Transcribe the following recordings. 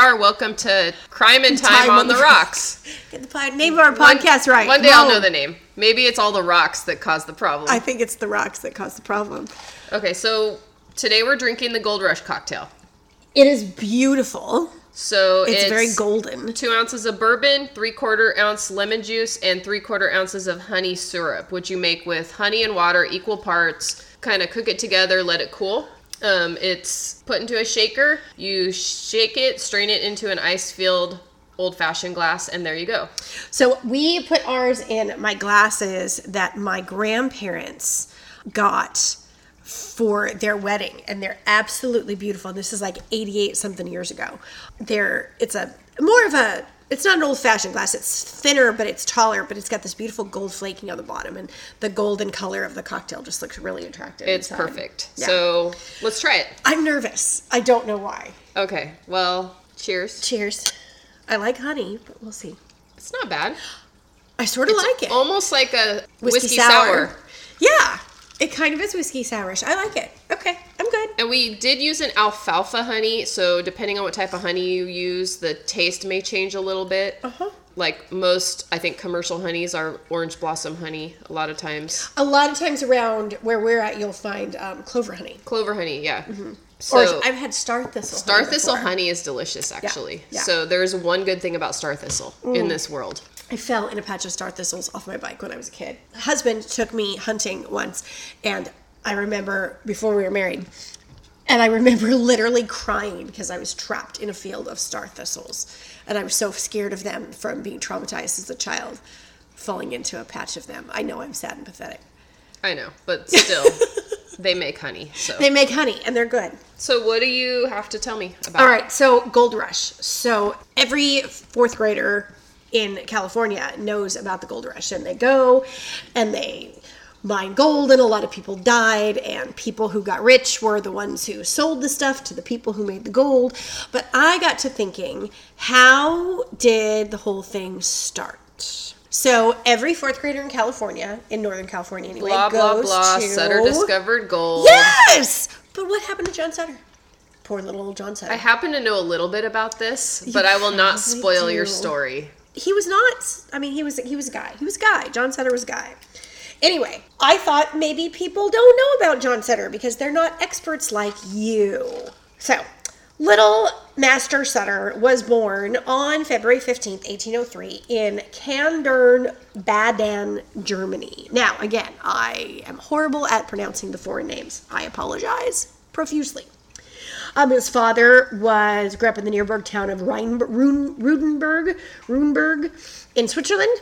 Okay, here we are. Welcome to Crime and Time, on, the Rocks. Get the pod, name of our podcast right. One day I'll know the name. Maybe it's all the rocks that cause the problem. I think it's the rocks that cause the problem. okay, so today we're drinking the Gold Rush cocktail. It is beautiful. So It's, very golden. Two ounces of bourbon, three quarter ounce lemon juice, and three quarter ounces of honey syrup, which you make with honey and water, equal parts. Kind of cook it together, let it cool. Um, it's put into a shaker. You shake it, strain it into an ice filled old fashioned glass, and there you go. So we put ours in my glasses that my grandparents got for their wedding and they're absolutely beautiful. This is like 88 something years ago. They're it's a more of a it's not an old fashioned glass. It's thinner, but it's taller, but it's got this beautiful gold flaking on the bottom and the golden color of the cocktail just looks really attractive. It's inside. perfect. Yeah. So let's try it. I'm nervous. I don't know why. Okay, well, cheers. Cheers. I like honey, but we'll see. It's not bad. I sort of like it. Almost like a whiskey, sour. Yeah, it kind of is whiskey sourish. I like it. Okay, I'm good. And we did use an alfalfa honey, so depending on what type of honey you use, the taste may change a little bit. Uh-huh. Like most, I think commercial honeys are orange blossom honey a lot of times. A lot of times around where we're at, you'll find um, clover honey. Clover honey, yeah. Or So I've had star thistle. star honey thistle before. honey is delicious, actually. yeah. So there's one good thing about star thistle in this world. I fell in a patch of star thistles off my bike when I was a kid. Husband took me hunting once, and I remember before we were married, and I remember literally crying because I was trapped in a field of star thistles, and I was so scared of them from being traumatized as a child, falling into a patch of them. I know I'm sad and pathetic. I know, but still, they make honey. So, They make honey, and they're good. so what do you have to tell me about? All right, so Gold Rush. So every fourth grader in California knows about the Gold Rush, and they go and they mine gold, and a lot of people died, and people who got rich were the ones who sold the stuff to the people who made the gold. But I got to thinking, how did the whole thing start? So every fourth grader in California, in Northern California anyway, Blah blah goes blah. to Sutter discovered gold. Yes, but what happened to John Sutter? Poor little old John Sutter. I happen to know a little bit about this, but I will not spoil your story. He was not i mean he was he was a guy. He was a guy. John sutter was a guy. Anyway i thought maybe people don't know about john sutter because they're not experts like you. So little master sutter was born on february 15th 1803 in kandern baden germany. Now again i am horrible at pronouncing the foreign names. I apologize profusely um, his father was grew up in the nearby town of Rhein, Rudenberg, in Switzerland,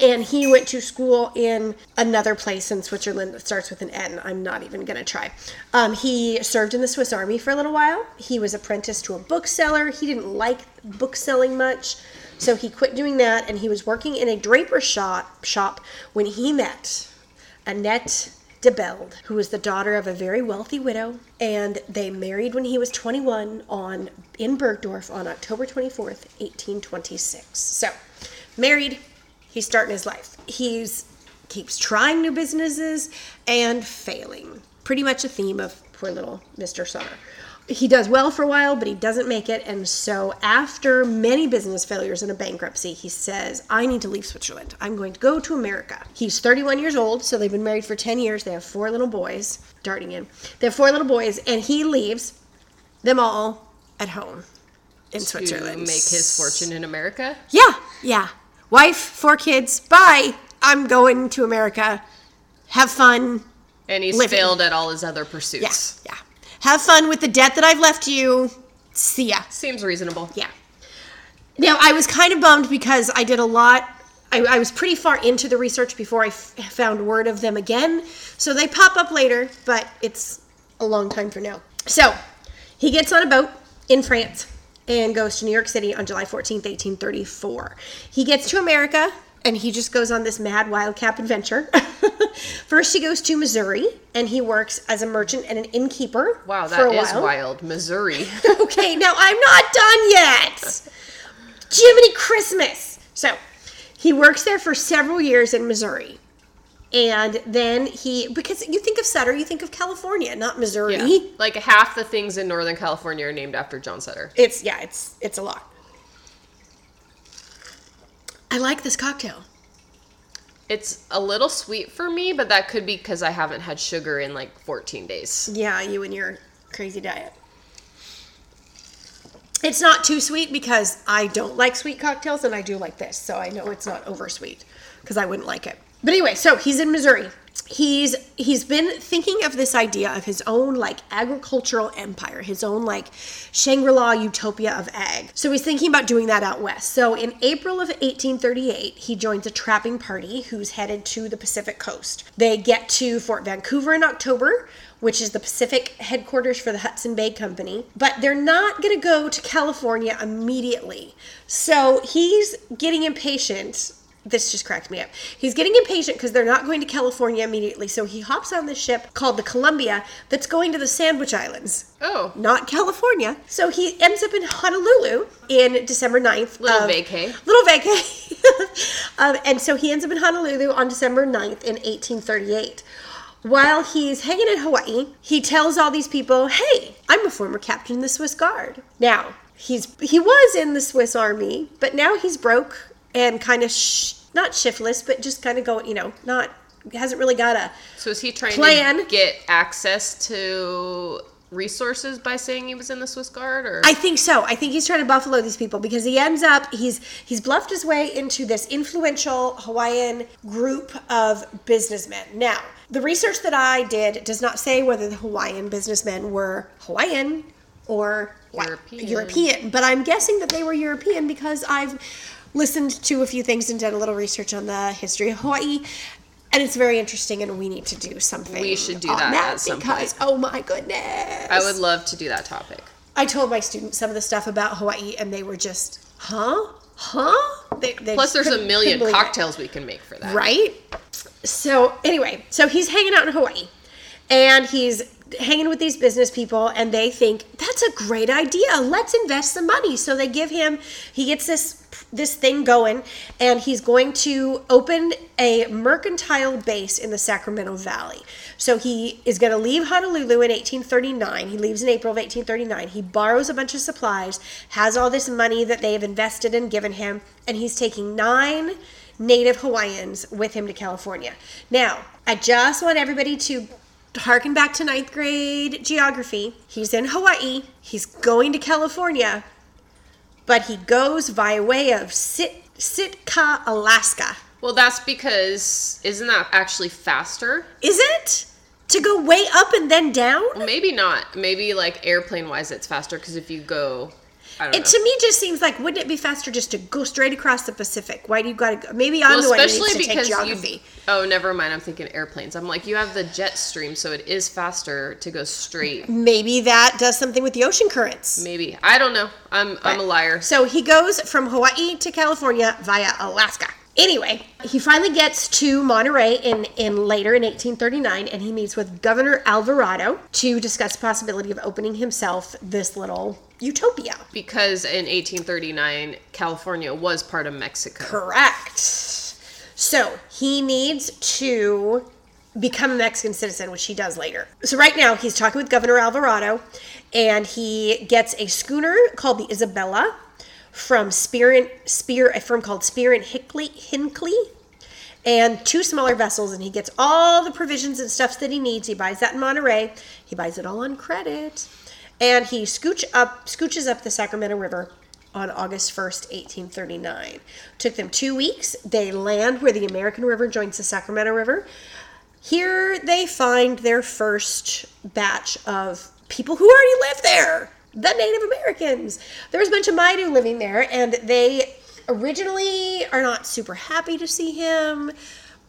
and he went to school in another place in Switzerland that starts with an N. I'm not even gonna try. Um, he served in the Swiss Army for a little while. He was apprenticed to a bookseller. He didn't like bookselling much, so he quit doing that, and he was working in a draper shop shop when he met Annette de Belde, who was the daughter of a very wealthy widow, and they married when he was 21 on in Burgdorf on October 24th, 1826. So, married, he's starting his life. He's keeps trying new businesses and failing. Pretty much a theme of poor little Mr. Sutter. He does well for a while, but he doesn't make it. And so, after many business failures and a bankruptcy, he says, I need to leave Switzerland. I'm going to go to America. He's 31 years old, so they've been married for 10 years. They have four little boys, darting in. They have four little boys, and he leaves them all at home in Switzerland To Switzerland. make his fortune in America. Yeah, yeah. Wife, four kids. Bye. I'm going to America. Have fun. And he's Living. failed at all his other pursuits. Yeah, yeah. Have fun with the debt that I've left you. See ya. Seems reasonable. Yeah. Now, I was kind of bummed because I did a lot. I, I was pretty far into the research before I f- found word of them again. So they pop up later, but it's a long time for now. So he gets on a boat in France and goes to New York City on July 14th, 1834. He gets to America and he just goes on this mad wildcat adventure. First, he goes to Missouri and he works as a merchant and an innkeeper. Wow, that is wild. Missouri. okay, now I'm not done yet. Jiminy Christmas. So, he works there for several years in Missouri. And then he, because you think of Sutter, you think of California, not Missouri. Yeah. Like half the things in Northern California are named after John Sutter. It's yeah, it's it's a lot. I like this cocktail. It's a little sweet for me, but that could be because I haven't had sugar in like 14 days. Yeah, you and your crazy diet. It's not too sweet because I don't like sweet cocktails and I do like this, so I know it's not oversweet because I wouldn't like it. But anyway, so he's in Missouri. He's he's been thinking of this idea of his own like agricultural empire, his own like Shangri-La utopia of ag. So he's thinking about doing that out west. So in April of 1838, he joins a trapping party who's headed to the Pacific coast. They get to Fort Vancouver in October, which is the Pacific headquarters for the Hudson Bay Company. But they're not going to go to California immediately. So he's getting impatient. This just cracked me up. He's getting impatient because they're not going to California immediately. So he hops on this ship called the Columbia that's going to the Sandwich Islands, Oh, not California. So he ends up in Honolulu in December 9th. little of- vacay. little vacay. um, and so he ends up in Honolulu on December 9th in 1838. While he's hanging in Hawaii, he tells all these people, "Hey, I'm a former captain in the Swiss Guard." Now, he's he was in the Swiss army, but now he's broke and kind of sh- not shiftless, but just kind of going, you know, not hasn't really got a So is he trying Plan. to get access to resources by saying he was in the Swiss Guard or I think so. I think he's trying to buffalo these people because he ends up he's he's bluffed his way into this influential Hawaiian group of businessmen. Now, the research that I did does not say whether the Hawaiian businessmen were Hawaiian or European. European, but I'm guessing that they were European because I've listened to a few things and did a little research on the history of Hawaii. And it's very interesting, and we need to do something. We should do that at some because, oh my goodness! I would love to do that topic. I told my students some of the stuff about Hawaii, and they were just, huh? Huh? They, they Plus, there's a million couldn't it. cocktails we can make for that. Right? So, anyway, so he's hanging out in Hawaii, and he's hanging with these business people, and they think, that's a great idea. Let's invest some money. So they give him, he gets this this thing going and he's going to open a mercantile base in the Sacramento Valley. So he is going to leave Honolulu in 1839. He leaves in April of 1839. He borrows a bunch of supplies, has all this money that they have invested and given him, and he's taking nine native Hawaiians with him to California. Now, I just want everybody to harken back to ninth grade geography. He's in Hawaii, he's going to California, but he goes by way of Sit- Sitka, Alaska. Well, that's because isn't that actually faster? Is it? To go way up and then down? Well, maybe not. Maybe like airplane wise, it's faster because if you go, It know. to me just seems like wouldn't it be faster just to go straight across the Pacific? Why do you gotta go? Maybe I'm well, the one who needs to take you. geography. Oh, never mind. I'm thinking airplanes. I'm like, you have the jet stream, so it is faster to go straight. Maybe that does something with the ocean currents. Maybe I don't know. I'm I'm a liar. So he goes from Hawaii to California via Alaska. Anyway, he finally gets to Monterey in, in later in 1839 and he meets with Governor Alvarado to discuss the possibility of opening himself this little utopia. Because in 1839, California was part of Mexico. Correct. So he needs to become a Mexican citizen, which he does later. So right now he's talking with Governor Alvarado, and he gets a schooner called the Isabella from Spear Spear, a firm called Spear and Hickley, Hinckley, and two smaller vessels, and he gets all the provisions and stuffs that he needs. He buys that in Monterey. He buys it all on credit, and he scooch up, scooches up the Sacramento River on August 1st, 1839. Took them two weeks. They land where the American River joins the Sacramento River. Here they find their first batch of people who already live there, the Native Americans. There's a bunch of Maidu living there, and they originally are not super happy to see him,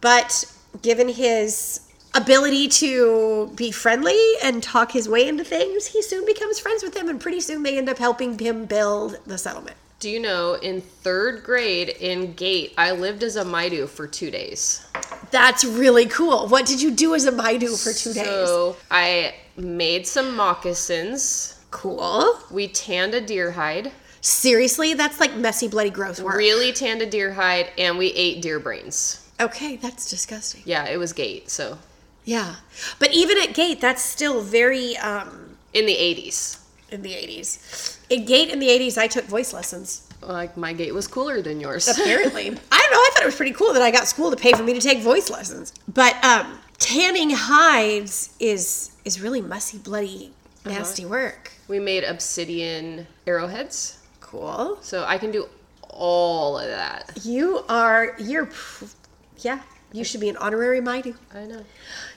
but given his ability to be friendly and talk his way into things, he soon becomes friends with them, and pretty soon they end up helping him build the settlement. Do you know in third grade in Gate, I lived as a Maidu for two days. That's really cool. What did you do as a Maidu for two days? So I made some moccasins. Cool. We tanned a deer hide, Seriously, that's like messy, bloody, gross work. really tanned a deer hide, and we ate deer brains. Okay, that's disgusting. Yeah, it was Gate. So Yeah. But even at Gate, that's still very um, in the 80s, in the 80s. At Gate in the 80s, I took voice lessons. like my Gate was cooler than yours. Apparently. I don't know. I thought it was pretty cool that I got school to pay for me to take voice lessons. But um, tanning hides is is really messy, bloody, nasty work. We made obsidian arrowheads, Cool. so I can do all of that. You are, you're, yeah, you should be an honorary Maidu. I know.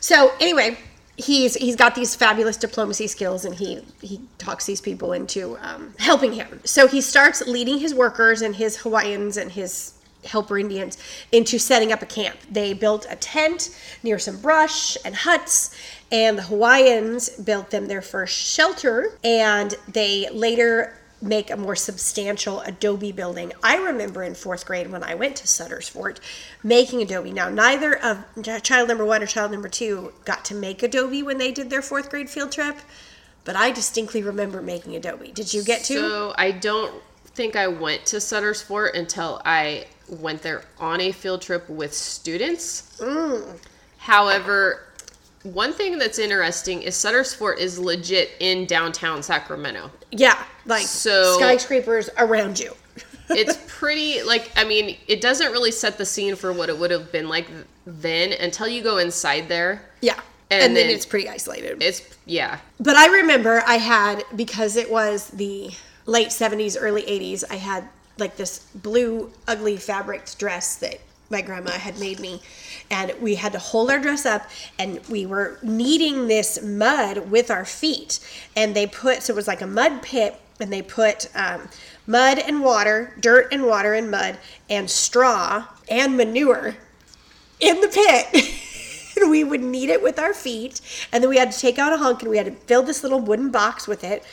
So anyway, he's he's got these fabulous diplomacy skills, and he he talks these people into um, helping him. So he starts leading his workers and his Hawaiians and his helper Indians into setting up a camp. They built a tent near some brush and huts, and the Hawaiians built them their first shelter, and they later make a more substantial adobe building. I remember in fourth grade when I went to Sutter's Fort making adobe. Now, neither of child number one or child number two got to make adobe when they did their fourth grade field trip, but I distinctly remember making adobe. Did you get to? So I don't think I went to Sutter's Fort until I went there on a field trip with students. Mm. However, one thing that's interesting is Sutter's Fort is legit in downtown Sacramento. yeah, like So- skyscrapers around you. It's pretty like I mean, it doesn't really set the scene for what it would have been like then until you go inside there. Yeah. And, And then, then- it's pretty isolated. It's yeah. But I remember I had because it was the late 70s, early 80s, I had like this blue ugly fabric dress that my grandma had made me and we had to hold our dress up and we were kneading this mud with our feet and they put so it was like a mud pit and they put um, mud and water dirt and water and mud and straw and manure in the pit. and we would knead it with our feet. And then we had to take out a hunk and we had to fill this little wooden box with it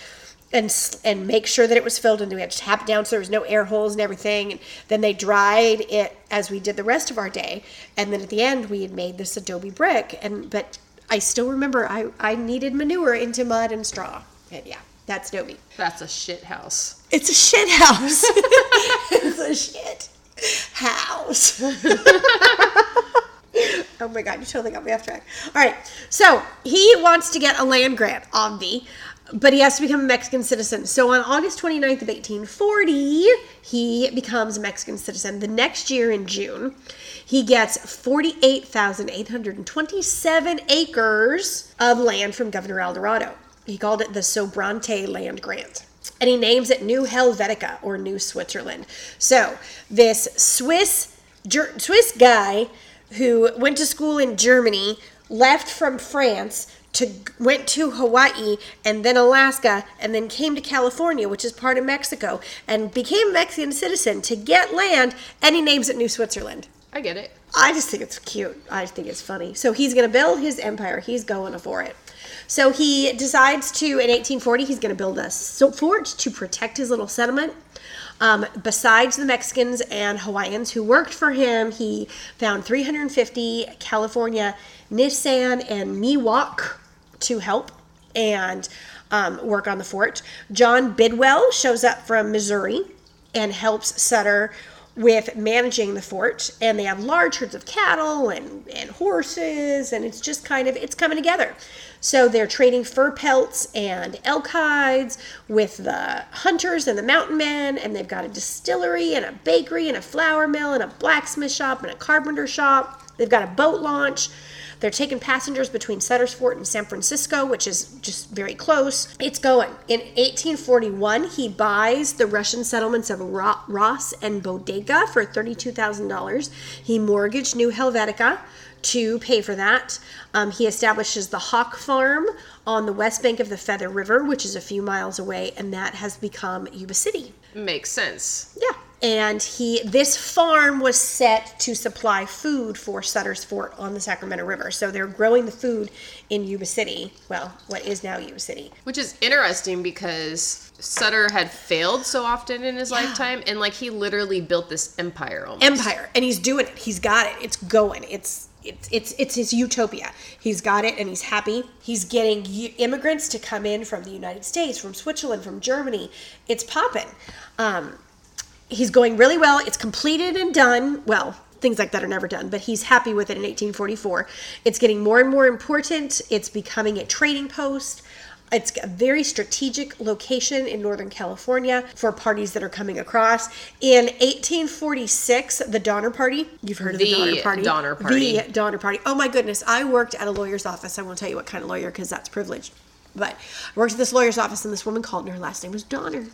and and make sure that it was filled. And then we had to tap it down so there was no air holes and everything. And then they dried it as we did the rest of our day. And then at the end, we had made this adobe brick. And but I still remember I, I kneaded manure into mud and straw. And yeah, that's adobe. That's a shit house. It's a shit house. it's a shit house. oh my god, you totally got me off track. All right, so he wants to get a land grant, obvi, but he has to become a Mexican citizen. So on August 29th of 1840, he becomes a Mexican citizen. The next year in June, he gets 48,827 acres of land from Governor Alvarado. He called it the Sobrante Land Grant and he names it New Helvetica or New Switzerland. So this Swiss Swiss guy who went to school in Germany left from France to went to Hawaii and then Alaska and then came to California, which is part of Mexico, and became a Mexican citizen to get land, and he names it New Switzerland. I get it. I just think it's cute. I think it's funny. So he's going to build his empire. He's going for it. So he decides to, in 1840, he's going to build a fort to protect his little settlement. Um, besides the Mexicans and Hawaiians who worked for him, he found 350 California Nisenan and Miwok to help and um, work on the fort. John Bidwell shows up from Missouri and helps Sutter with managing the fort and they have large herds of cattle and, and horses and it's just kind of it's coming together. So they're trading fur pelts and elk hides with the hunters and the mountain men and they've got a distillery and a bakery and a flour mill and a blacksmith shop and a carpenter shop. They've got a boat launch they're taking passengers between Sutter's Fort and San Francisco, which is just very close. It's going. In 1841, he buys the Russian settlements of Ross and Bodega for $32,000. He mortgaged New Helvetica to pay for that. Um, he establishes the Hock Farm on the west bank of the Feather River, which is a few miles away, and that has become Yuba City. Makes sense. Yeah. And he this farm was set to supply food for Sutter's Fort on the Sacramento River. So they're growing the food in Yuba City. Well, what is now Yuba City. Which is interesting because Sutter had failed so often in his lifetime, and like he literally built this empire almost. Empire. And he's doing it. He's got it. It's going. It's it's it's it's his utopia. He's got it and he's happy. He's getting immigrants to come in from the United States, from Switzerland, from Germany. It's popping. Um, he's going really well. It's completed and done. Well, things like that are never done, but he's happy with it in 1844. It's getting more and more important. It's becoming a trading post. It's a very strategic location in Northern California for parties that are coming across. In 1846, the Donner Party, you've heard of the, The Donner Party. Donner Party. The Donner Party. Oh my goodness, I worked at a lawyer's office. I won't tell you what kind of lawyer because that's privileged. But I worked at this lawyer's office and this woman called and her last name was Donner.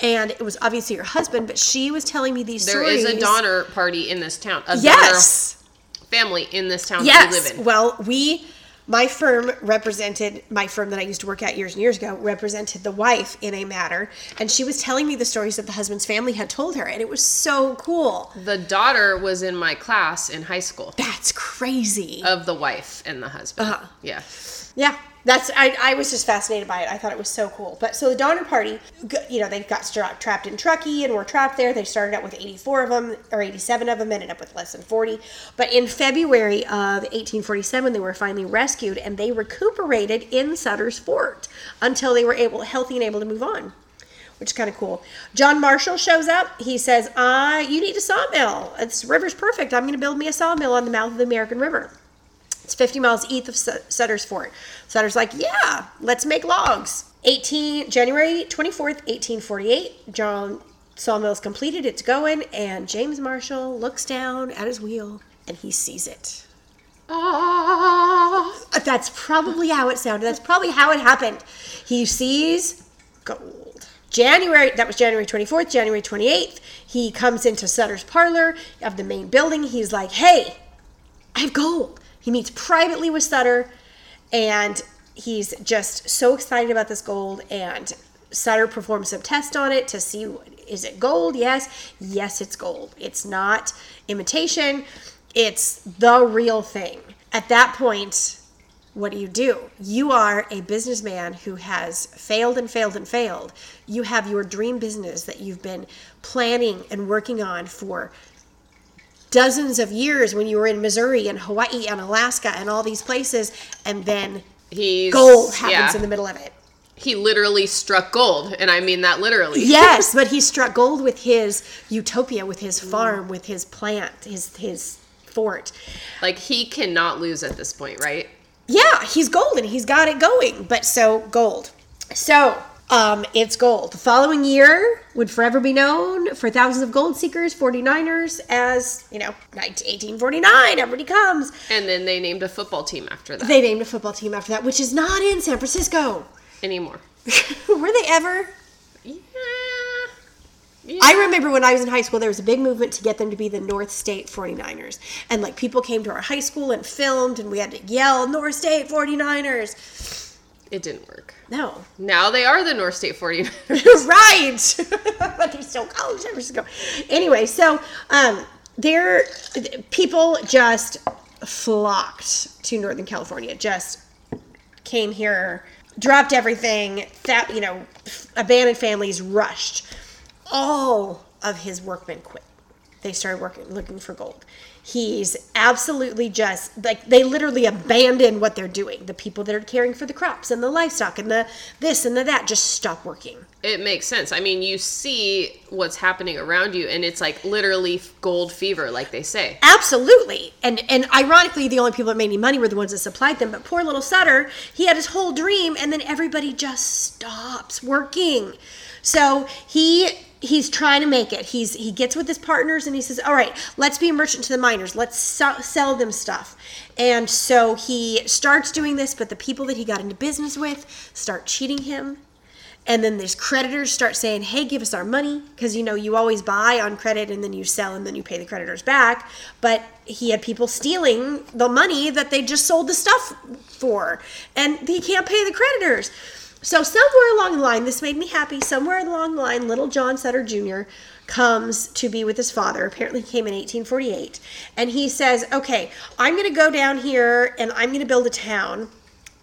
And it was obviously her husband, but she was telling me these There stories. is a Donner party in this town. A Yes. Donner family in this town that we live in. Well, we, my firm represented, my firm that I used to work at years and years ago, represented the wife in a matter. And she was telling me the stories that the husband's family had told her. And it was so cool. The daughter was in my class in high school That's crazy. of the wife and the husband. Uh-huh. Yeah. Yeah, that's I, I was just fascinated by it. I thought it was so cool. But so the Donner Party, you know, they got stra- trapped in Truckee and were trapped there. They started out with 84 of them or 87 of them, ended up with less than 40. But in February of 1847, they were finally rescued and they recuperated in Sutter's Fort until they were able, healthy and able to move on. Which is kind of cool. John Marshall shows up. He says, "Uh, you need a sawmill. This river's perfect. I'm going to build me a sawmill on the mouth of the American River." It's 50 miles east of Sutter's Fort. Sutter's like, yeah, let's make logs. 18 January 24th, 1848, John Sawmill's completed, it's going, and James Marshall looks down at his wheel and he sees it. Ah. That's probably how it sounded. That's probably how it happened. He sees gold. January, that was January 24th, January 28th, he comes into Sutter's parlor of the main building. He's like, hey, I have gold. He meets privately with Sutter and he's just so excited about this gold and Sutter performs some tests on it to see is it gold? Yes. Yes, it's gold. It's not imitation. It's the real thing. At that point, what do you do? You are a businessman who has failed and failed and failed. You have your dream business that you've been planning and working on for dozens of years when you were in Missouri and Hawaii and Alaska and all these places, and then He's gold happens yeah. in the middle of it. He literally struck gold, and I mean that literally. Yes, but he struck gold with his utopia, with his farm, with his plant, his his fort. Like he cannot lose at this point, right? Yeah, he's golden. He's got it going. But so gold. So um, it's gold. The following year would forever be known for thousands of gold seekers, 49ers, as you know, 1849. Everybody comes. And then they named a football team after that They named a football team after that, which is not in San Francisco. anymore. Were they ever? Yeah. Yeah. I remember when I was in high school, there was a big movement to get them to be the North State 49ers. And like people came to our high school and filmed, and we had to yell, North State 49ers. It didn't work. No. Now they are the North State 49ers. right. but they're still college San Francisco. Anyway, so um, there, people just flocked to Northern California, just came here, dropped everything, that, you know, abandoned families rushed. All of his workmen quit. They started working, looking for gold. He's absolutely just like they literally abandon what they're doing. The people that are caring for the crops and the livestock and the this and the that just stop working. It makes sense. I mean, you see what's happening around you, and it's like literally gold fever, like they say. Absolutely. And and ironically, the only people that made any money were the ones that supplied them. But poor little Sutter, he had his whole dream, and then everybody just stops working. So he he's trying to make it. He's he gets with his partners and he says, "All right, let's be a merchant to the miners. Let's sell, sell them stuff." And so he starts doing this, but the people that he got into business with start cheating him. And then these creditors start saying, hey, give us our money. Because, you know, you always buy on credit and then you sell and then you pay the creditors back. But he had people stealing the money that they just sold the stuff for. And he can't pay the creditors. So, somewhere along the line, this made me happy. Somewhere along the line, little John Sutter Jr. comes to be with his father. Apparently, he came in 1848. And he says, okay, I'm going to go down here and I'm going to build a town.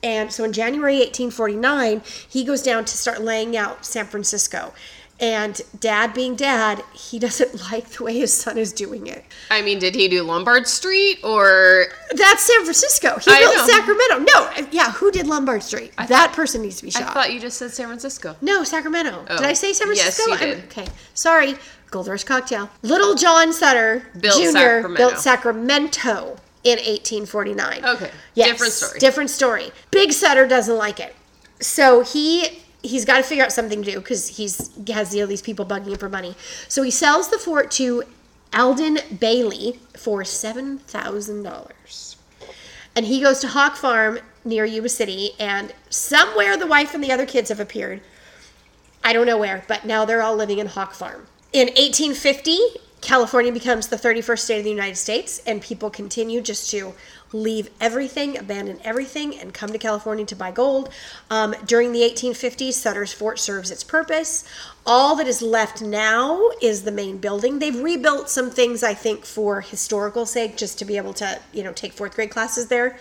And so in January 1849, he goes down to start laying out San Francisco. And dad being dad, he doesn't like the way his son is doing it. I mean, did he do Lombard Street or That's San Francisco. He I built know. Sacramento. No, yeah, who did Lombard Street? that person needs to be shot. I thought you just said San Francisco. no, Sacramento. Oh. Did I oh. say San Francisco? Yes, you I'm- did. okay, sorry. Gold Rush Cocktail. Little John Sutter Built Jr. Sacramento. built Sacramento in 1849. Okay, Yes, different story. Different story. Big Sutter doesn't like it, so he he's got to figure out something to do because he's he has you know these people bugging him for money. So he sells the fort to Alden Bailey for seven thousand dollars, and he goes to Hock Farm near Yuba City, and somewhere the wife and the other kids have appeared. I don't know where, but now they're all living in Hock Farm. In 1850, California becomes the 31st state of the United States, and people continue just to leave everything, abandon everything, and come to California to buy gold. Um, during the 1850s, Sutter's Fort serves its purpose. All that is left now is the main building. They've rebuilt some things, I think, for historical sake, just to be able to, you know, take fourth grade classes there.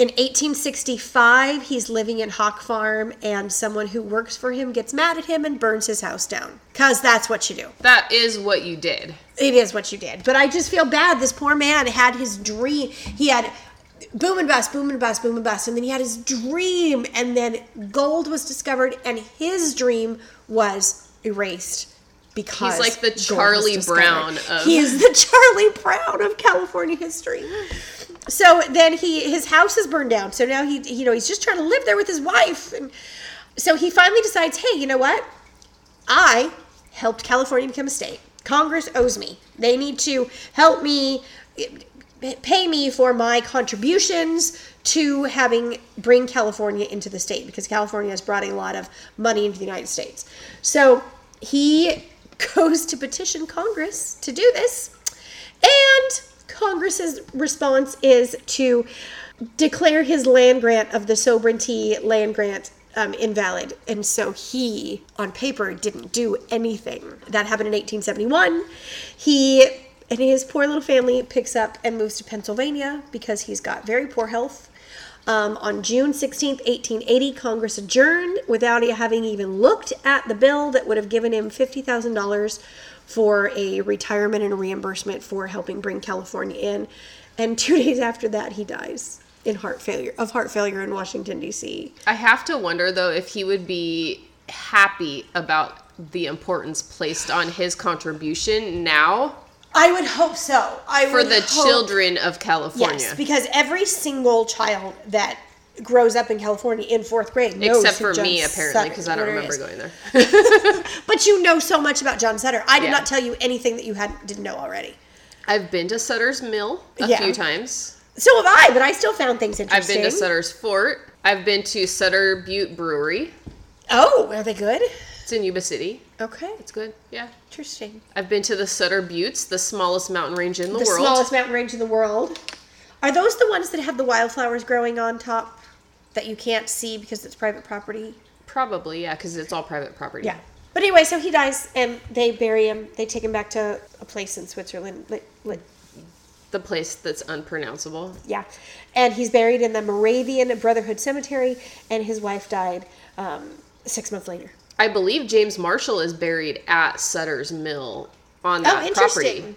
In 1865, he's living in Hock Farm, and someone who works for him gets mad at him and burns his house down. Because that's what you do. That is what you did. It is what you did. But I just feel bad. This poor man had his dream. He had boom and bust, boom and bust, boom and bust. And then he had his dream, and then gold was discovered, and his dream was erased. Because He's like the Charlie. Brown of- He is the Charlie Brown of California history. So then he his house is burned down. So now he you know he's just trying to live there with his wife, and so he finally decides, hey, you know what? I helped California become a state. Congress owes me. They need to help me pay me for my contributions to having bring California into the state because California has brought a lot of money into the United States. So he goes to petition Congress to do this. And Congress's response is to declare his land grant of the Sobrante land grant um, invalid. And so he, on paper, didn't do anything. That happened in 1871. He and his poor little family picks up and moves to Pennsylvania because he's got very poor health. Um, on June 16, 1880, Congress adjourned without having even looked at the bill that would have given him $50,000 for a retirement and a reimbursement for helping bring California in. And two days after that, he dies in heart failure of heart failure in Washington D.C. I have to wonder though if he would be happy about the importance placed on his contribution now I would hope so. I for would the hope- children of California. Yes, because every single child that grows up in California in fourth grade Except for me, apparently, because I don't remember going there. But you know so much about John Sutter. I did Yeah. not tell you anything that you had didn't know already. I've been to Sutter's Mill a Yeah. few times. So have I, but I still found things interesting. I've been to Sutter's Fort. I've been to Sutter Butte Brewery. Oh, are they good? It's in Yuba City. Okay, It's good. Yeah. interesting. I've been to the Sutter Buttes, the smallest mountain range in the, The world. smallest mountain range in the world. Are those the ones that have the wildflowers growing on top that you can't see because it's private property? Probably, yeah, because it's all private property. Yeah. But anyway, so he dies, and they bury him. They take him back to a place in Switzerland. Li- li- The place that's unpronounceable. yeah, and he's buried in the Moravian Brotherhood Cemetery, and his wife died um, six months later. I believe James Marshall is buried at Sutter's Mill on that Oh, interesting. property.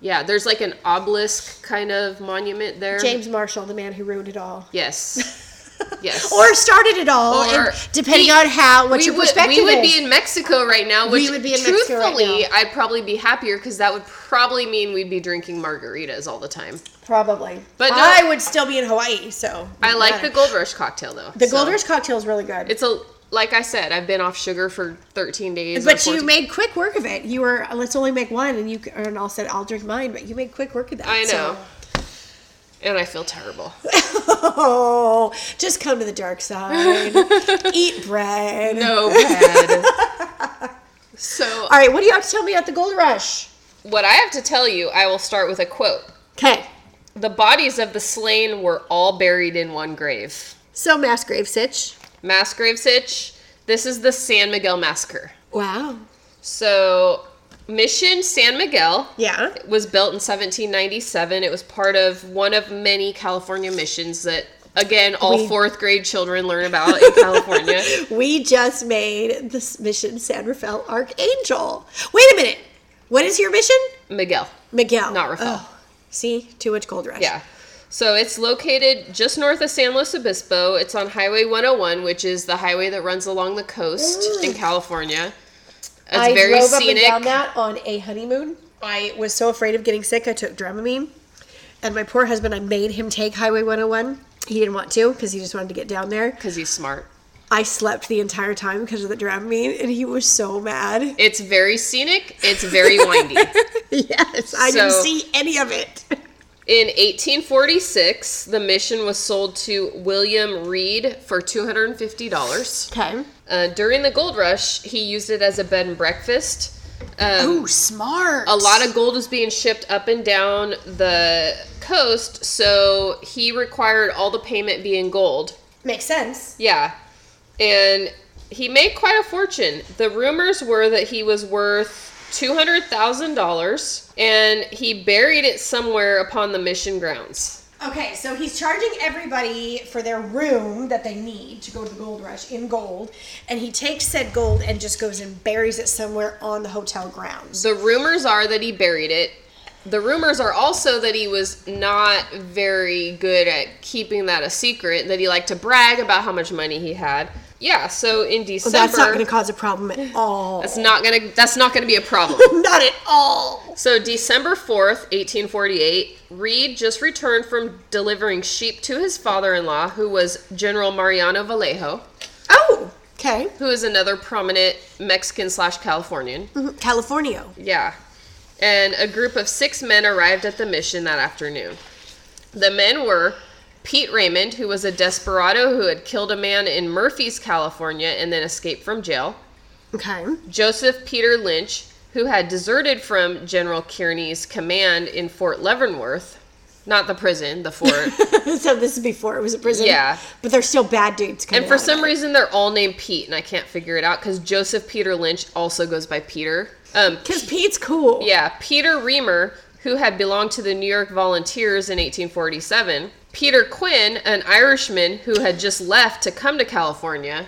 Yeah, there's like an obelisk kind of monument there. James Marshall, the man who ruined it all, Yes. Yes. or started it all, Or and depending he- on how what we your would, perspective we would is. be in Mexico right now, which We would be in Mexico right truthfully. I'd probably be happier because that would probably mean we'd be drinking margaritas all the time. Probably, But no- I would still be in Hawaii. So I like the Gold Rush cocktail though. the so Gold Rush cocktail is really good. It's a like I said, I've been off sugar for 13 days. But you made quick work of it. You were let's only make one, and you and I said I'll drink mine, but you made quick work of that. I so- know. And I feel terrible. Oh, just come to the dark side. Eat bread. No bread. so All right, what do you have to tell me about the Gold Rush? what I have to tell you, I will start with a quote. Okay, The bodies of the slain were all buried in one grave. so mass grave sitch. Mass grave sitch. This is the San Miguel massacre. Wow. So, Mission San Miguel Yeah. was built in 1797. It was part of one of many California missions that again, all We- fourth grade children learn about in California. We just made this mission San Rafael Archangel. Wait a minute. What is your mission? Miguel. Miguel. Not Rafael. Oh, see, too much gold rush. Yeah. So it's located just north of San Luis Obispo. It's on Highway 101, which is the highway that runs along the coast ah. in California. It's I very drove scenic. up and down that on a honeymoon. I was so afraid of getting sick, I took Dramamine. And my poor husband, I made him take Highway 101. He didn't want to because he just wanted to get down there. Because he's smart. I slept the entire time because of the Dramamine, and he was so mad. It's very scenic. It's very windy. yes, I didn't see any of it. In 1846, the mission was sold to William Reed for $250. Okay. Uh, during the gold rush, he used it as a bed and breakfast. Um, Oh, smart. a lot of gold was being shipped up and down the coast, so he required all the payment be in gold. makes sense. Yeah. And he made quite a fortune. The rumors were that he was worth $200,000 and he buried it somewhere upon the mission grounds. Okay, so he's charging everybody for their room that they need to go to the gold rush in gold, and he takes said gold and just goes and buries it somewhere on the hotel grounds. The rumors are that he buried it. The rumors are also that he was not very good at keeping that a secret, that he liked to brag about how much money he had. Yeah, so in December Well, that's not going to cause a problem at all. that's not gonna that's not gonna be a problem. not at all. So December 4th, 1848, Reed just returned from delivering sheep to his father-in-law, who was General Mariano Vallejo, Oh, okay. who is another prominent Mexican slash Californian. Mhm, California. Yeah. And a group of six men arrived at the mission that afternoon. The men were Pete Raymond, who was a desperado who had killed a man in Murphy's, California, and then escaped from jail. Okay. Joseph Peter Lynch, who had deserted from General Kearney's command in Fort Leavenworth, not the prison, the fort. so this is before it was a prison. Yeah. But they're still bad dudes. and for some reason, they're all named Pete, and I can't figure it out because Joseph Peter Lynch also goes by Peter. Um, Because Pete's cool. Yeah, Peter Reamer, who had belonged to the New York Volunteers in 1847. Peter Quinn, an Irishman who had just left to come to California.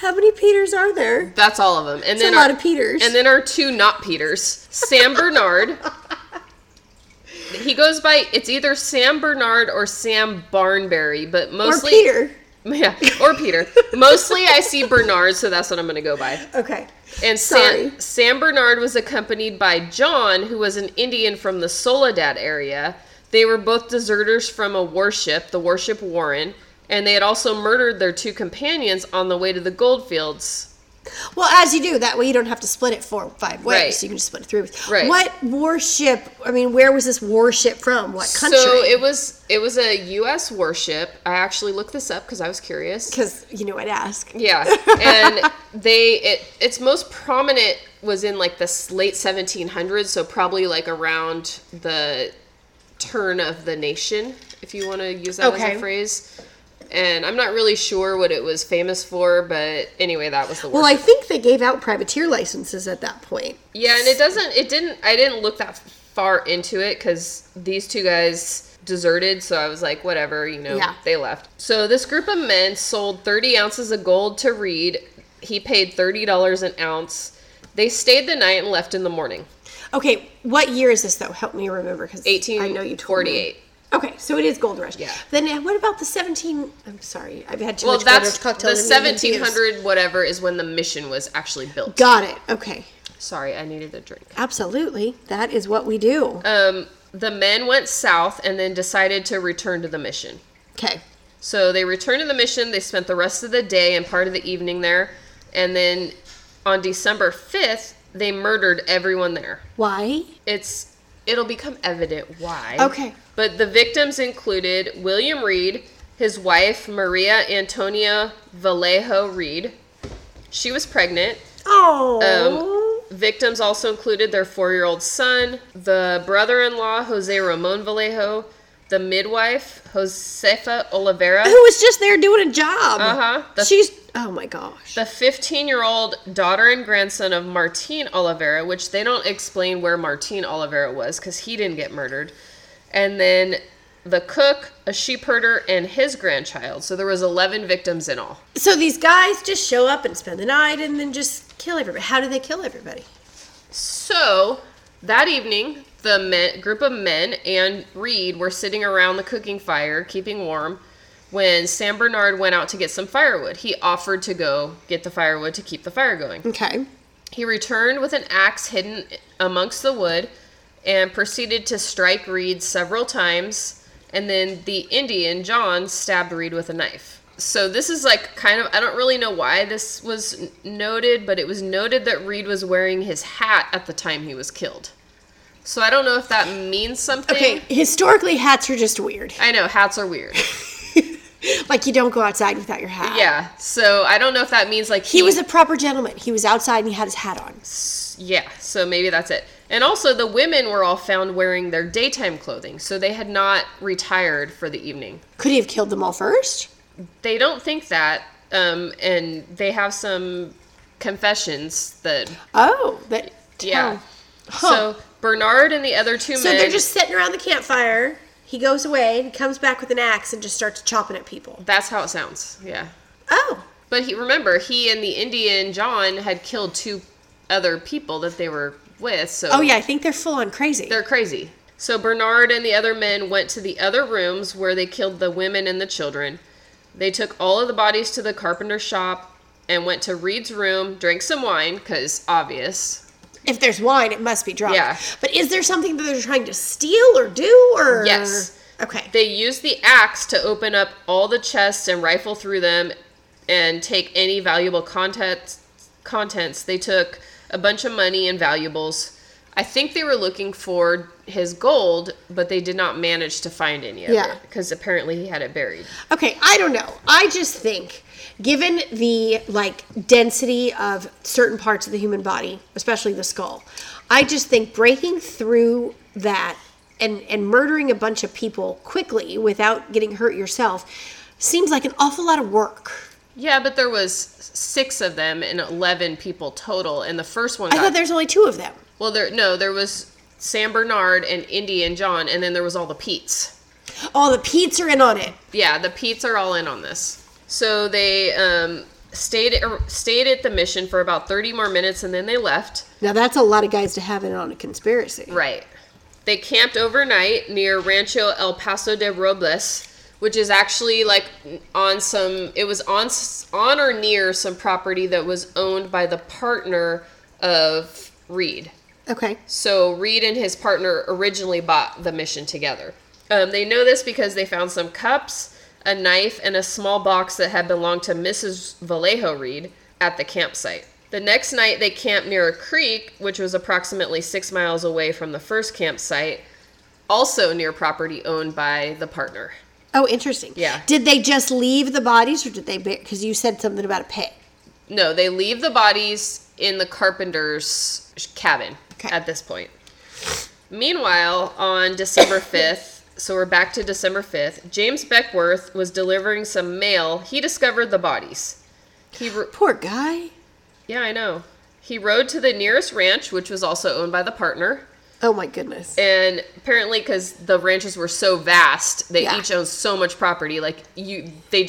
How many Peters are there? That's all of them. And It's then a lot our- of Peters. And then our two not Peters, Sam Bernard. he goes by it's either Sam Bernard or Sam Barnberry, but or mostly Peter. Yeah, or Peter. Mostly I see Bernard, so that's what I'm going to go by. Okay. And Sorry. Sam, Sam Bernard was accompanied by John, who was an Indian from the Soledad area. They were both deserters from a warship, the warship Warren, and they had also murdered their two companions on the way to the goldfields. Well, as you do, that way you don't have to split it four, five ways. Right. You can just split it three ways. Right. What warship? I mean, where was this warship from? What country? So it was it was a U.S. warship. I actually looked this up because I was curious. because you know I'd ask. Yeah, and they it its most prominent was in like the late 1700s, so probably like around the turn of the nation, if you want to use that as a phrase. And I'm not really sure what it was famous for, but anyway, that was the Well. I think they gave out privateer licenses at that point. yeah, and it doesn't. It didn't. I didn't look that far into it because these two guys deserted, so I was like, whatever, you know, Yeah. they left. So this group of men sold 30 ounces of gold to Reed. He paid $30 an ounce. They stayed the night and left in the morning. Okay, what year is this though? Help me remember because eighteen. I know you told me. Okay, so it is Gold Rush. Yeah. Then what about the 17? I'm sorry, I've had too Well, much Gold that's Rush the cocktails. and 1700 whatever is when the mission was actually built. Got it. Okay, Sorry, I needed a drink. absolutely. That is what we do. Um, the men went south and then decided to return to the mission. Okay. So they returned to the mission. They spent the rest of the day and part of the evening there. And then on December 5th, they murdered everyone there. Why? It's it'll become evident why. Okay. But the victims included William Reed, his wife Maria Antonia Vallejo Reed. She was pregnant. Oh. Victims also included their four-year-old son, the brother-in-law Jose Ramon Vallejo, the midwife Josefa Olivera, Who was just there doing a job? Uh-huh. The- She's. Oh my gosh. the 15 year old daughter and grandson of Martin Oliveira, which they don't explain where Martin Oliveira was because he didn't get murdered. And then the cook, a sheep herder, and his grandchild. So there was 11 victims in all. So these guys just show up and spend the night and then just kill everybody. How do they kill everybody? So that evening, the men, group of men and Reed were sitting around the cooking fire, keeping warm, when Sam Bernard went out to get some firewood. He offered to go get the firewood to keep the fire going. Okay. He returned with an axe hidden amongst the wood and proceeded to strike Reed several times. And then the Indian, John, stabbed Reed with a knife. So this is like kind of, I don't really know why this was noted, but it was noted that Reed was wearing his hat at the time he was killed. So I don't know if that means something. Okay. Historically, hats are just weird. I know, hats are weird. Like you don't go outside without your hat. yeah. So I don't know if that means like He was a proper gentleman. He was outside and he had his hat on. Yeah, so maybe that's it. And also, the women were all found wearing their daytime clothing, so they had not retired for the evening. Could he have killed them all first? They don't think that, um, and they have some confessions that, Oh, that yeah. Huh. So Bernard and the other two So men. they're just sitting around the campfire. He goes away and comes back with an axe and just starts chopping at people. That's how it sounds. Yeah. Oh, But he remember he and the Indian John had killed two other people that they were with. So oh yeah, I think they're full on crazy. They're crazy. So Bernard and the other men went to the other rooms where they killed the women and the children. They took all of the bodies to the carpenter's shop and went to Reed's room, drank some wine, because obvious. If there's wine, it must be drunk. Yeah. But is there something that they're trying to steal or do or Yes. Okay. They used the axe to open up all the chests and rifle through them and take any valuable contents. Contents. They took a bunch of money and valuables. I think they were looking for his gold, but they did not manage to find any of Yeah. it because apparently he had it buried. Okay, I don't know. I just think given the like density of certain parts of the human body, especially the skull, I just think breaking through that and and murdering a bunch of people quickly without getting hurt yourself seems like an awful lot of work. Yeah, but there was six of them and eleven people total, and the first one I got thought there's only two of them. Well. There no, there was Sam Bernard and Indy and John, and then there was all the Pete's. Oh, the Pete's are in on it. Yeah, the Pete's are all in on this. So they um, stayed stayed at the mission for about thirty more minutes, and then they left. Now that's a lot of guys to have in on a conspiracy. Right. They camped overnight near Rancho El Paso de Robles, which is actually like on some. It was on on or near some property that was owned by the partner of Reed. Okay. So Reed and his partner originally bought the mission together. Um, they know this because they found some cups, a knife, and a small box that had belonged to Mrs. Vallejo Reed at the campsite. The next night, they camped near a creek, which was approximately six miles away from the first campsite, also near property owned by the partner. Oh, interesting. Yeah. Did they just leave the bodies, or did they? Because you said something about a pit. No, they leave the bodies in the carpenter's cabin Okay. at this point. Meanwhile, on December 5th, so we're back to December 5th, James Beckwourth was delivering some mail. He discovered the bodies. He ro- Poor guy. Yeah, I know. He rode to the nearest ranch, which was also owned by the partner. Oh my goodness. And apparently, because the ranches were so vast, they Yeah. each owned so much property. Like you, they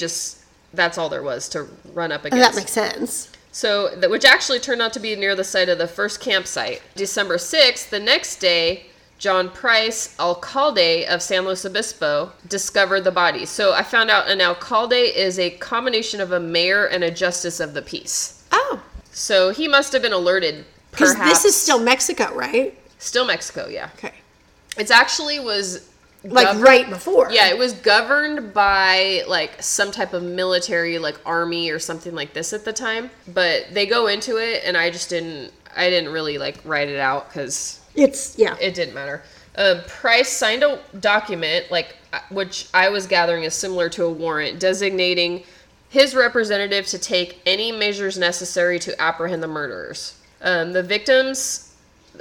just—that's all there was to run up Oh, against. that makes sense. So, which actually turned out to be near the site of the first campsite. December 6th, the next day, John Price, alcalde of San Luis Obispo, discovered the body. So I found out an alcalde is a combination of a mayor and a justice of the peace. Oh, So he must have been alerted. because this is still Mexico, right? still Mexico, yeah. Okay. It's actually was Like governed- right before. Yeah, it was governed by like some type of military, like army or something like this at the time. But they go into it, and I just didn't. I didn't really like write it out because It's yeah. it didn't matter. Uh, Price signed a document, like uh, which I was gathering is similar to a warrant, designating his representative to take any measures necessary to apprehend the murderers. Um, the victims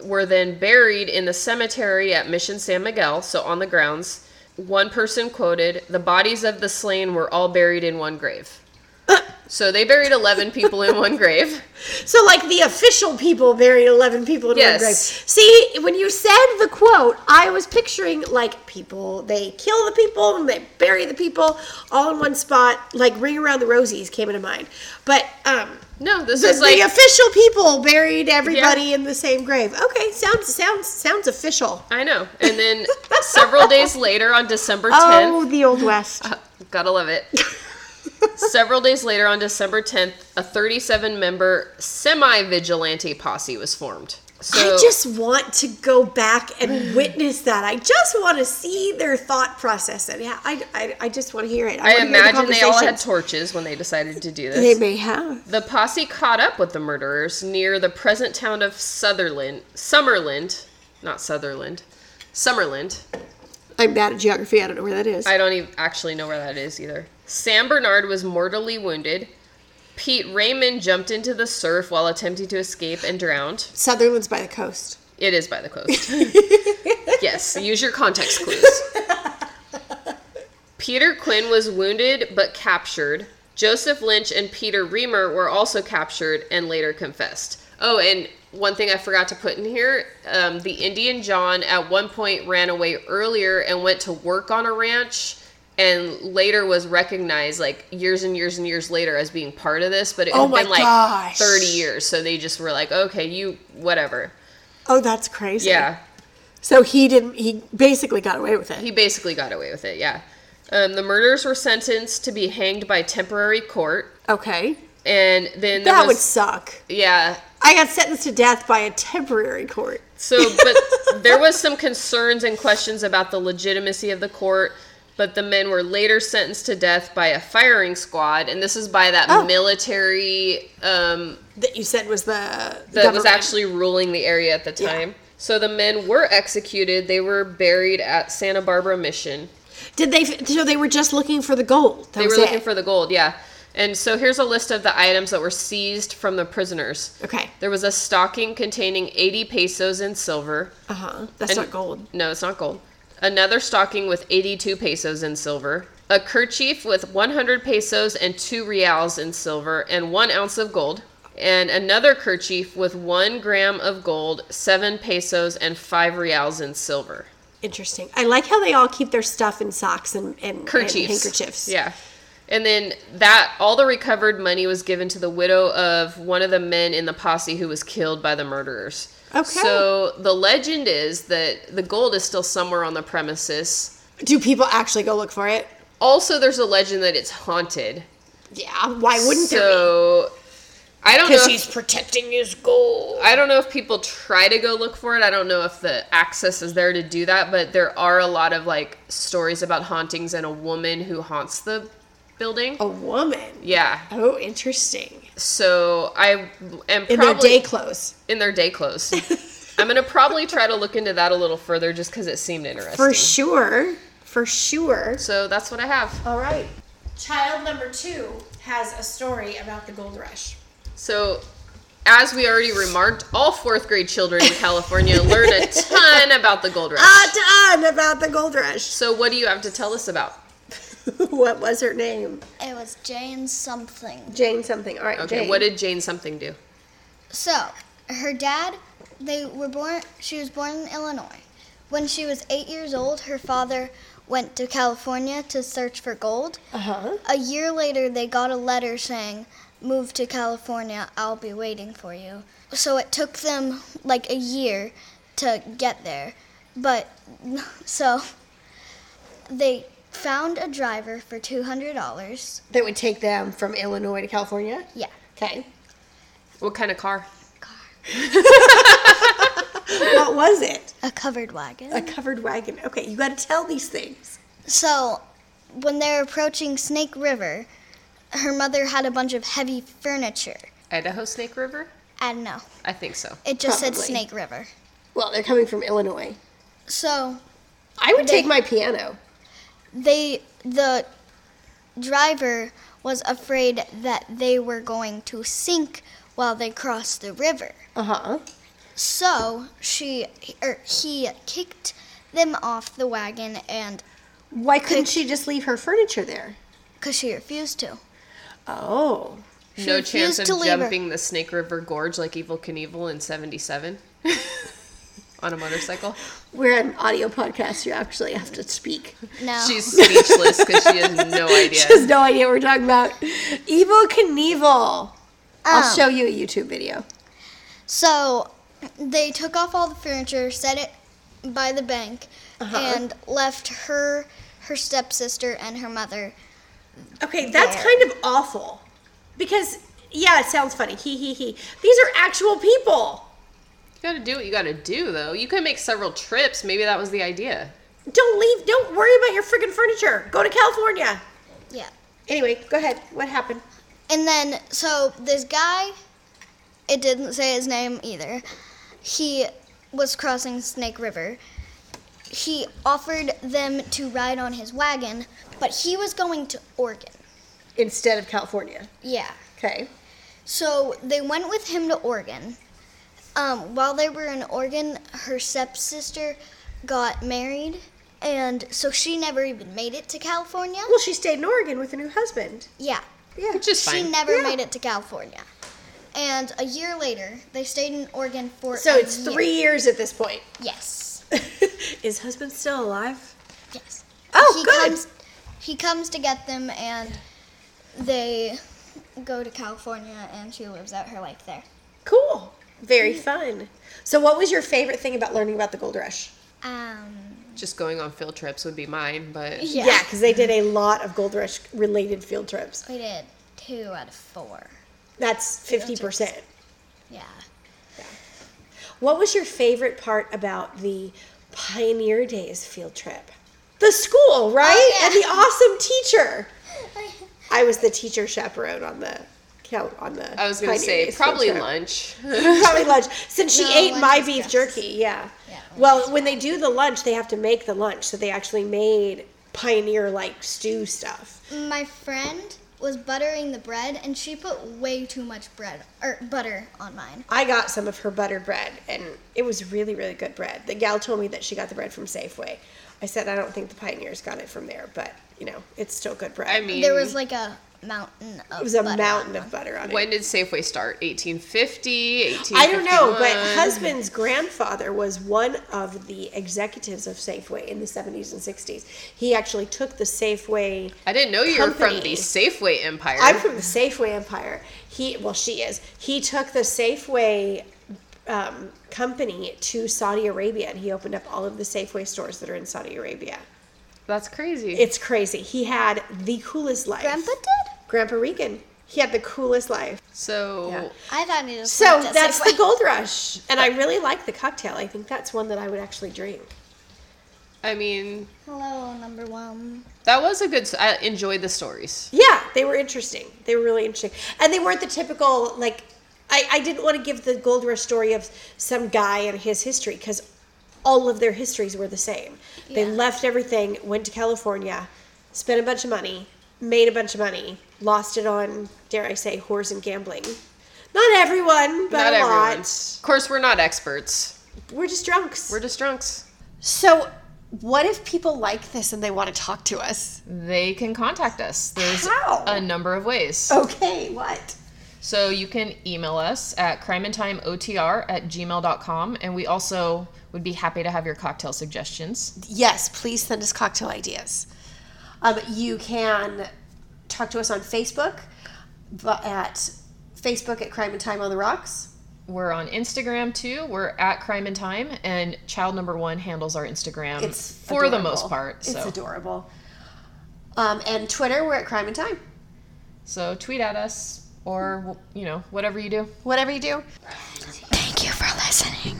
were then buried in the cemetery at Mission San Miguel, so on the grounds. One person quoted, "The bodies of the slain were all buried in one grave." So they buried 11 people in one grave. So, like the official people buried 11 people in Yes. one grave. See, when you said the quote, I was picturing like people, they kill the people and they bury the people all in one spot. Like Ring Around the Rosies came into mind. But, um, No, this the, is like the official people buried everybody in the same grave. Okay, sounds sounds sounds official. I know. And then several days later on December 10th, Oh, the old west. gotta love it. Several days later on December 10th, a 37 member semi vigilante posse was formed. So I just want to go back and witness that. I just want to see their thought process. And yeah, I, I, I just want to hear it. I to hear the imagine they all had torches when they decided to do this. They may have. The posse caught up with the murderers near the present town of Sutherland, Summerland, not Sutherland, Summerland. I'm bad at geography. I don't know where that is. I don't even actually know where that is either. Sam Bernard was mortally wounded. Pete Raymond jumped into the surf while attempting to escape and drowned. Sutherland's by the coast. It is by the coast. yes, use your context clues. Peter Quinn was wounded but captured. Joseph Lynch and Peter Reamer were also captured and later confessed. Oh, and one thing I forgot to put in here um, the Indian John at one point ran away earlier and went to work on a ranch and later was recognized like years and years and years later as being part of this, but it Oh had been like gosh. 30 years. So they just were like, okay, you, whatever. Oh, that's crazy. Yeah. So he didn't. He basically got away with it. He basically got away with it, yeah. Um, the murderers were sentenced to be hanged by temporary court, okay. and then That would suck. yeah. I got sentenced to death by a temporary court. So, but there was some concerns and questions about the legitimacy of the court. But the men were later sentenced to death by a firing squad, and this is by that Oh. military um, That you said was the that was actually ruling the area at the Yeah. time. So the men were executed. They were buried at Santa Barbara Mission. Did they? So they were just looking for the gold. That They were was looking for the gold, yeah. And so here's a list of the items that were seized from the prisoners. Okay. There was a stocking containing 80 pesos in silver. Uh huh. That's And- not gold. No, it's not gold. Another stocking with 82 pesos in silver. A kerchief with 100 pesos and 2 reals in silver and 1 ounce of gold. And another kerchief with 1 gram of gold, 7 pesos, and 5 reals in silver. Interesting. I like how they all keep their stuff in socks and, and, and kerchiefs. handkerchiefs. Yeah. And then that all the recovered money was given to the widow of one of the men in the posse who was killed by the murderers. Okay. So the legend is that the gold is still somewhere on the premises. Do people actually go look for it? Also, there's a legend that it's haunted. Yeah. Why wouldn't there be? so I don't know. Because if- he's protecting his gold. I don't know if people try to go look for it. I don't know if the access is there to do that, but there are a lot of like stories about hauntings and a woman who haunts the building. A woman. Yeah. Oh, interesting. So I am In probably their day clothes. in their day clothes. I'm gonna probably try to look into that a little further just because it seemed interesting. For sure. For sure. So that's what I have. All right. Child number two has a story about the gold rush. So, as we already remarked, all fourth grade children in California learn a ton about the gold rush. A ton about the gold rush. So, what do you have to tell us about? what was her name? It was Jane something. Jane something. All right, Okay, Jane. what did Jane something do? So, her dad, they were born, she was born in Illinois. When she was eight years old, her father went to California to search for gold. Uh-huh. A year later, they got a letter saying, Move to California, I'll be waiting for you. So it took them like a year to get there. But, so, they found a driver for $200. That would take them from Illinois to California? Yeah. Okay. What kind of car? Car. what was it? A covered wagon. A covered wagon. Okay, you got to tell these things. So, when they're approaching Snake River, her mother had a bunch of heavy furniture. Idaho Snake River? I don't know. I think so. It just said Snake River. Well, they're coming from Illinois. So, I would They- take my piano. They the driver was afraid that they were going to sink while they crossed the river. Uh-huh. So, she or he kicked them off the wagon and Why couldn't she just leave her furniture there? cuz she refused to. Oh. no chance of to leave her- jumping the Snake River Gorge like Evel Knievel in 77 on a motorcycle. We're an audio podcast. You actually have to speak. No. She's speechless because she has no idea. She has no idea what we're talking about. Evel Knievel. I'll Um, show you a YouTube video. So they took off all the furniture, set it by the bank, Uh-huh. and left her, her stepsister, and her mother. Okay, that's There. kind of awful. Because, yeah, it sounds funny. He, he, he. These are actual people. You gotta do what you gotta do, though. You can make several trips. Maybe that was the idea. Don't leave. Don't worry about your friggin' furniture. Go to California. Yeah. Anyway, go ahead. What happened? And then, so this guy, it didn't say his name either. He was crossing Snake River. He offered them to ride on his wagon, but he was going to Oregon. Instead of California. Yeah. Okay. So they went with him to Oregon. Um, while they were in Oregon, her stepsister got married, and so she never even made it to California. Well, she stayed in Oregon with a new husband. Yeah, Yeah. Which is she fine. never Yeah. made it to California. And a year later, they stayed in Oregon for So a it's year. three years at this point. Yes, Is husband still alive? yes. Oh, he good. Comes, he comes to get them, and they go to California, and she lives out her life there. Cool. Very fun. So, what was your favorite thing about learning about the gold rush? Um, Just going on field trips would be mine, but yeah, Yeah, because they did a lot of gold rush related field trips. we did two out of four. That's fifty percent. Yeah. What was your favorite part about the Pioneer Days field trip? The school, right? Oh, yeah. And the awesome teacher. I was the teacher chaperone on the count on the. I was gonna say probably trip. lunch. probably lunch since she No, ate my beef best. jerky. Yeah. Yeah, Well, when they do the lunch, they have to make the lunch, so they actually made Pioneer like stew stuff. My friend was buttering the bread, and she put way too much bread or butter on mine. I got some of her buttered bread, and it was really, really good bread. The gal told me that she got the bread from Safeway. I said I don't think the Pioneers got it from there, but you know, it's still good bread. I mean, There was like a mountain of it was a butter mountain of butter on it. when did Safeway start? 1850, 1851? I don't know, but husband's grandfather was one of the executives of Safeway in the 70s and 60s. He actually took the Safeway I didn't know you were from company. the Safeway empire. I'm from the Safeway empire. He, well, she is. He took the Safeway um, company to Saudi Arabia, and he opened up all of the Safeway stores that are in Saudi Arabia. That's crazy. It's crazy. He had the coolest life. Grandpa did? Grandpa Regan. He had the coolest life. so Yeah. I thought he just So that's Safeway. the Gold Rush, and I really like the cocktail. I think that's one that I would actually drink. I mean, Hello, number one. that was a good. I enjoyed the stories. Yeah, they were interesting. They were really interesting, and they weren't the typical like. I, I didn't want to give the Gold Rush story of some guy and his history because all of their histories were the same. They left everything, went to California, spent a bunch of money, made a bunch of money, lost it on, dare I say, whores and gambling. Not everyone, but Not a everyone. lot. Of course, we're not experts. We're just drunks. We're just drunks. so, what if people like this and they want to talk to us? They can contact us. There's How? a number of ways. Okay, what? So you can email us at crimeandtimeotr at gmail.com. And we also would be happy to have your cocktail suggestions. yes, please send us cocktail ideas. Um, you can talk to us on Facebook, at Facebook at Crime and Time on the Rocks. We're on Instagram too. We're at Crime and Time, and child number one handles our Instagram It's for the most part. So. It's adorable. Um, and Twitter, we're at Crime and Time. so tweet at us or you know whatever you do. Whatever you do. Thank you for listening.